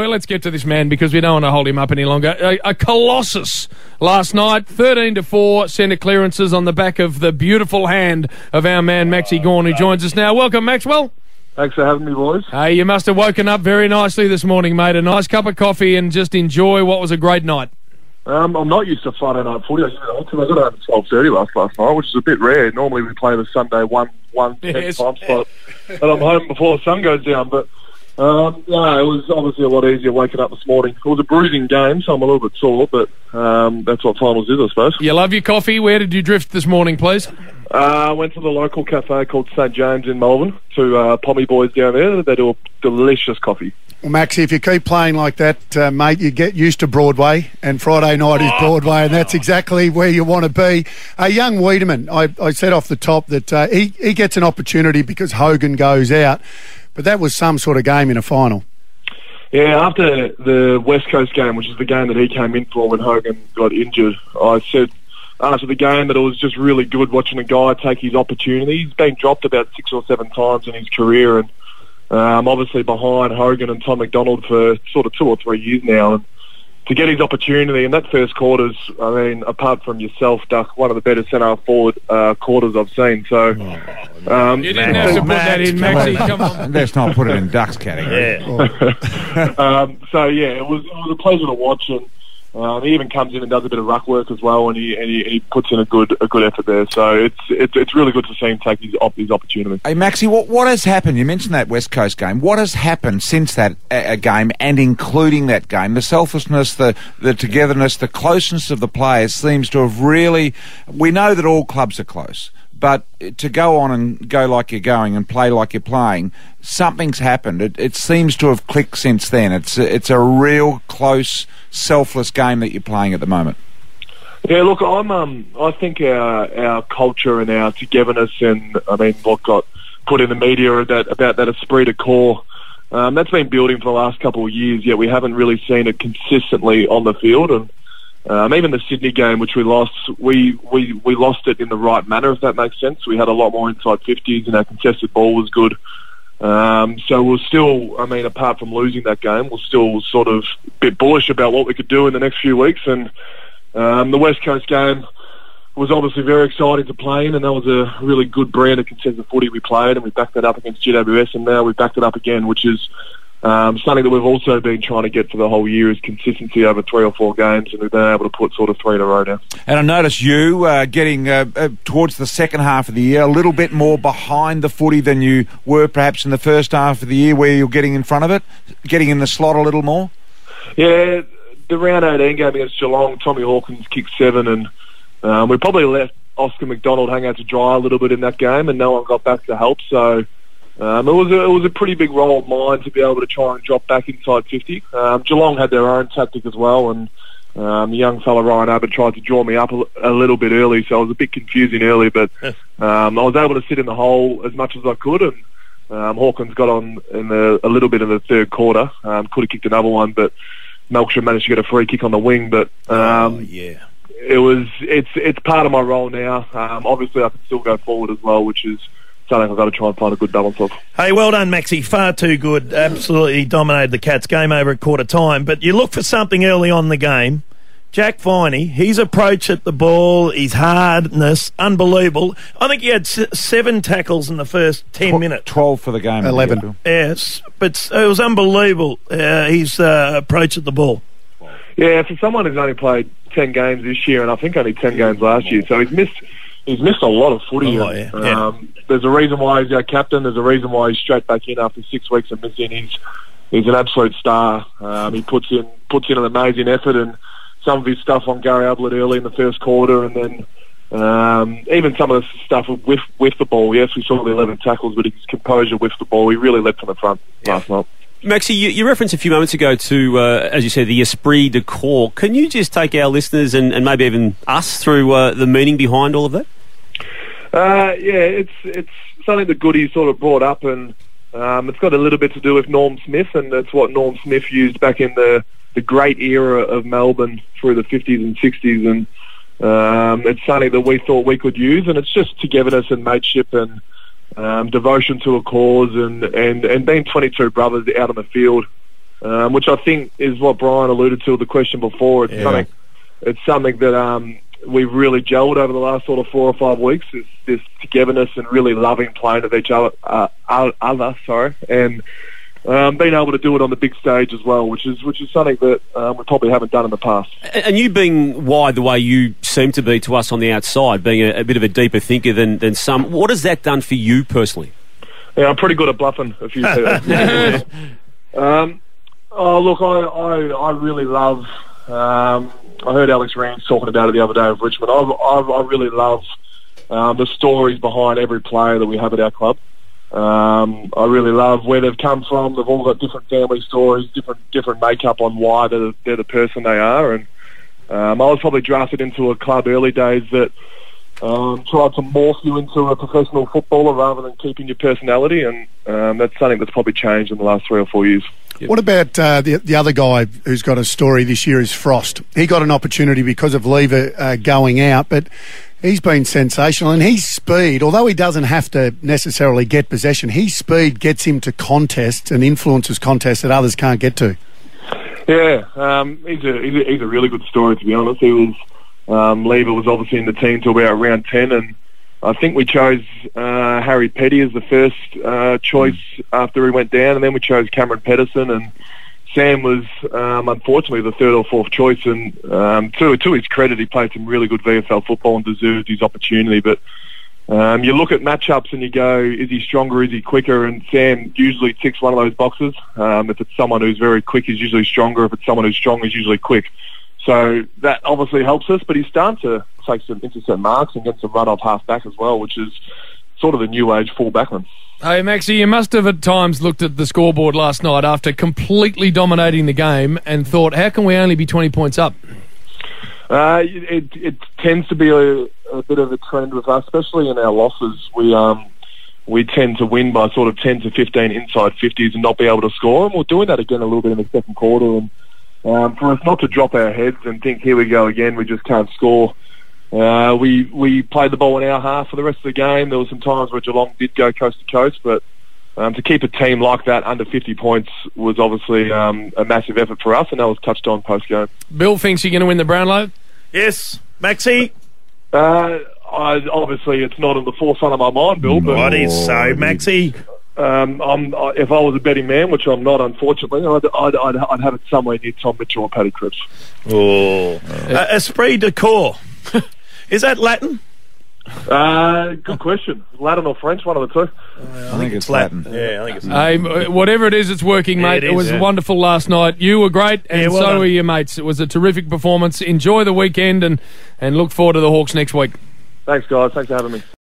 Well, let's get to this man because we don't want to hold him up any longer. A, a colossus last night, 13 to 4 centre clearances on the back of the beautiful hand of our man Maxi Gawn, who joins us now. Welcome, Maxwell. Thanks for having me, boys. Hey, you must have woken up very nicely this morning, mate. A nice cup of coffee and just enjoy what was a great night. Um, I'm not used to Friday night footy. I got home at twelve thirty last last night, which is a bit rare. Normally we play the Sunday one one ten Yes. time slot, and I'm home before the sun goes down. But um, no, it was obviously a lot easier waking up this morning. It was a bruising game, so I'm a little bit sore, but um, that's what finals is, I suppose. You love your coffee. Where did you drift this morning, please? Uh, I went to the local cafe called St James in Melbourne to uh, Pommy Boys down there. They do a delicious coffee. Well, Maxie, if you keep playing like that, uh, mate, you get used to Broadway, and Friday night is Broadway, and that's exactly where you want to be. Uh, young Weideman, I, I said off the top that uh, he, he gets an opportunity because Hogan goes out, but that was some sort of game in a final. Yeah, after the West Coast game, which is the game that he came in for when Hogan got injured, I said after the game that it was just really good watching a guy take his opportunity. He's been dropped about six or seven times in his career, and um, obviously behind Hogan and Tom McDonald for sort of two or three years now. And to get his opportunity in that first quarters, I mean, apart from yourself, Duck, one of the better centre forward uh, quarters I've seen. So, um, You didn't have to put that in, Maxi. Come on. Let's not put it in Ducks category. um, so yeah, it was it was a pleasure to watch, and um, he even comes in and does a bit of ruck work as well, and he and he, he puts in a good a good effort there. So it's it's it's really good to see him take his op- his opportunity. Hey, Maxie, what, what has happened? You mentioned that West Coast game. What has happened since that uh, game and including that game? The selflessness, the, the togetherness, the closeness of the players seems to have really. We know that all clubs are close, but to go on and go like you're going and play like you're playing, something's happened. It, it seems to have clicked since then. It's a, it's a real close, selfless game that you're playing at the moment. Yeah, look, I'm um I think our our culture and our togetherness and I mean what got put in the media about about that esprit de corps. Um, that's been building for the last couple of years, yet we haven't really seen it consistently on the field. And um, even the Sydney game, which we lost, we, we, we lost it in the right manner, if that makes sense. We had a lot more inside 50s and our contested ball was good. Um, so we're still, I mean, apart from losing that game, we're still sort of a bit bullish about what we could do in the next few weeks. And um, the West Coast game was obviously very exciting to play in, and that was a really good brand of contested footy we played, and we backed that up against GWS, and now we backed it up again, which is um, something that we've also been trying to get for the whole year is consistency over three or four games, and we've been able to put sort of three in a row now. And I notice you uh, getting uh, uh, towards the second half of the year a little bit more behind the footy than you were perhaps in the first half of the year, where you're getting in front of it, getting in the slot a little more. Yeah, the round 18 game against Geelong, Tommy Hawkins kicked seven, and um, we probably left Oscar McDonald hang out to dry a little bit in that game, and no one got back to help. So um, it was a, it was a pretty big role of mine to be able to try and drop back inside 50. Um, Geelong had their own tactic as well, and um, the young fella Ryan Abbott tried to draw me up a, a little bit early, so it was a bit confusing early. But um, I was able to sit in the hole as much as I could, and um, Hawkins got on in the, a little bit in the third quarter. Um, could have kicked another one, but Melksham managed to get a free kick on the wing. But um, yeah. it was it's it's part of my role now. Um, obviously, I can still go forward as well, which is something I've got to try and find a good balance of. Hey, well done, Maxi. Far too good. Absolutely dominated the Cats. Game over at quarter time. But you look for something early on in the game. Jack Viney, his approach at the ball, his hardness, unbelievable. I think he had s- seven tackles in the first ten minutes. Twelve for the game. 11. Yes, but it was unbelievable. Uh, his uh, approach at the ball. Yeah, for someone who's only played ten games this year, and I think only ten games last year, so he's missed he's missed a lot of footy. Oh, yeah, yeah. Um, there's a reason why he's our captain. There's a reason why he's straight back in after six weeks of missing. He's he's an absolute star. Um, he puts in puts in an amazing effort, and some of his stuff on Gary Ablett early in the first quarter, and then. Um, even some of the stuff with with the ball. Yes, we saw the 11 tackles, but his composure with the ball, he really led from the front last night. Maxie, you, you referenced a few moments ago to, uh, as you said, the esprit de corps. Can you just take our listeners and, and maybe even us through uh, the meaning behind all of that? Uh, yeah, it's it's something that Goody sort of brought up, and um, it's got a little bit to do with Norm Smith, and that's what Norm Smith used back in the the great era of Melbourne through the 50s and 60s, and um, it's something that we thought we could use, and it's just togetherness and mateship and um, devotion to a cause, and, and, and being 22 brothers out on the field. um, which I think is what Brian alluded to the question before. It's Yeah. something, it's something that um, we've really gelled over the last sort of four or five weeks. Is this togetherness and really loving playing with each other, uh, other, sorry, and um, being able to do it on the big stage as well, which is which is something that um, we probably haven't done in the past. And you being wide the way you seem to be to us on the outside, being a, a bit of a deeper thinker than, than some, what has that done for you personally? Yeah, I'm pretty good at bluffing a few people. um, oh, look, I, I, I really love. Um, I heard Alex Rance talking about it the other day of Richmond. I, I, I really love um, the stories behind every player that we have at our club. Um, I really love where they've come from. They've all got different family stories, different different makeup on why they're, they're the person they are. And um, I was probably drafted into a club early days that um, tried to morph you into a professional footballer rather than keeping your personality, and um, that's something that's probably changed in the last three or four years. What about uh, the the other guy who's got a story this year is Frost. He got an opportunity because of Lever uh, going out, but he's been sensational. And his speed, although he doesn't have to necessarily get possession, his speed gets him to contests and influences contests that others can't get to. Yeah, um, he's, a, he's, a, he's a really good story to be honest. He was um, Lever was obviously in the team till about round ten, and I think we chose uh, Harry Petty as the first uh, choice after he went down, and then we chose Cameron Pedersen, and Sam was um, unfortunately the third or fourth choice. And um, to to his credit, he played some really good VFL football and deserved his opportunity, but. Um, you look at matchups and you go, is he stronger, is he quicker? And Sam usually ticks one of those boxes. Um, if it's someone who's very quick, he's usually stronger. If it's someone who's strong, he's usually quick. So that obviously helps us, but he's starting to take some intercept marks and get some run off half back as well, which is sort of the new age full backman. Hey, Maxie, you must have at times looked at the scoreboard last night after completely dominating the game and thought, how can we only be 20 points up? Uh, it, it tends to be a, a bit of a trend with us, especially in our losses. We um, we tend to win by sort of 10 to 15 inside 50s and not be able to score. And we're doing that again a little bit in the second quarter. And um, for us not to drop our heads and think, here we go again, we just can't score. Uh, we we played the ball in our half for the rest of the game. There were some times where Geelong did go coast to coast, but um, to keep a team like that under 50 points was obviously um, a massive effort for us, and that was touched on post game. Bill thinks you're going to win the Brownlow. Yes, Maxi. Uh, I, obviously, it's not in the forefront of my mind, Bill. But What is so, Maxi? um, I'm, I, if I was a betting man, which I'm not, unfortunately, I'd, I'd, I'd, I'd have it somewhere near Tom Mitchell or Paddy Cripps. Oh, uh, esprit de corps. is that Latin? Uh, good question. Latin or French, one of the two. I think it's Latin. Yeah, I think it's. Hey, whatever it is, it's working, Yeah, mate. it It, is, was yeah. wonderful last night. You were great, and Yeah, well so done. were your mates. It was a terrific performance. Enjoy the weekend, and, and look forward to the Hawks next week. Thanks, guys. Thanks for having me.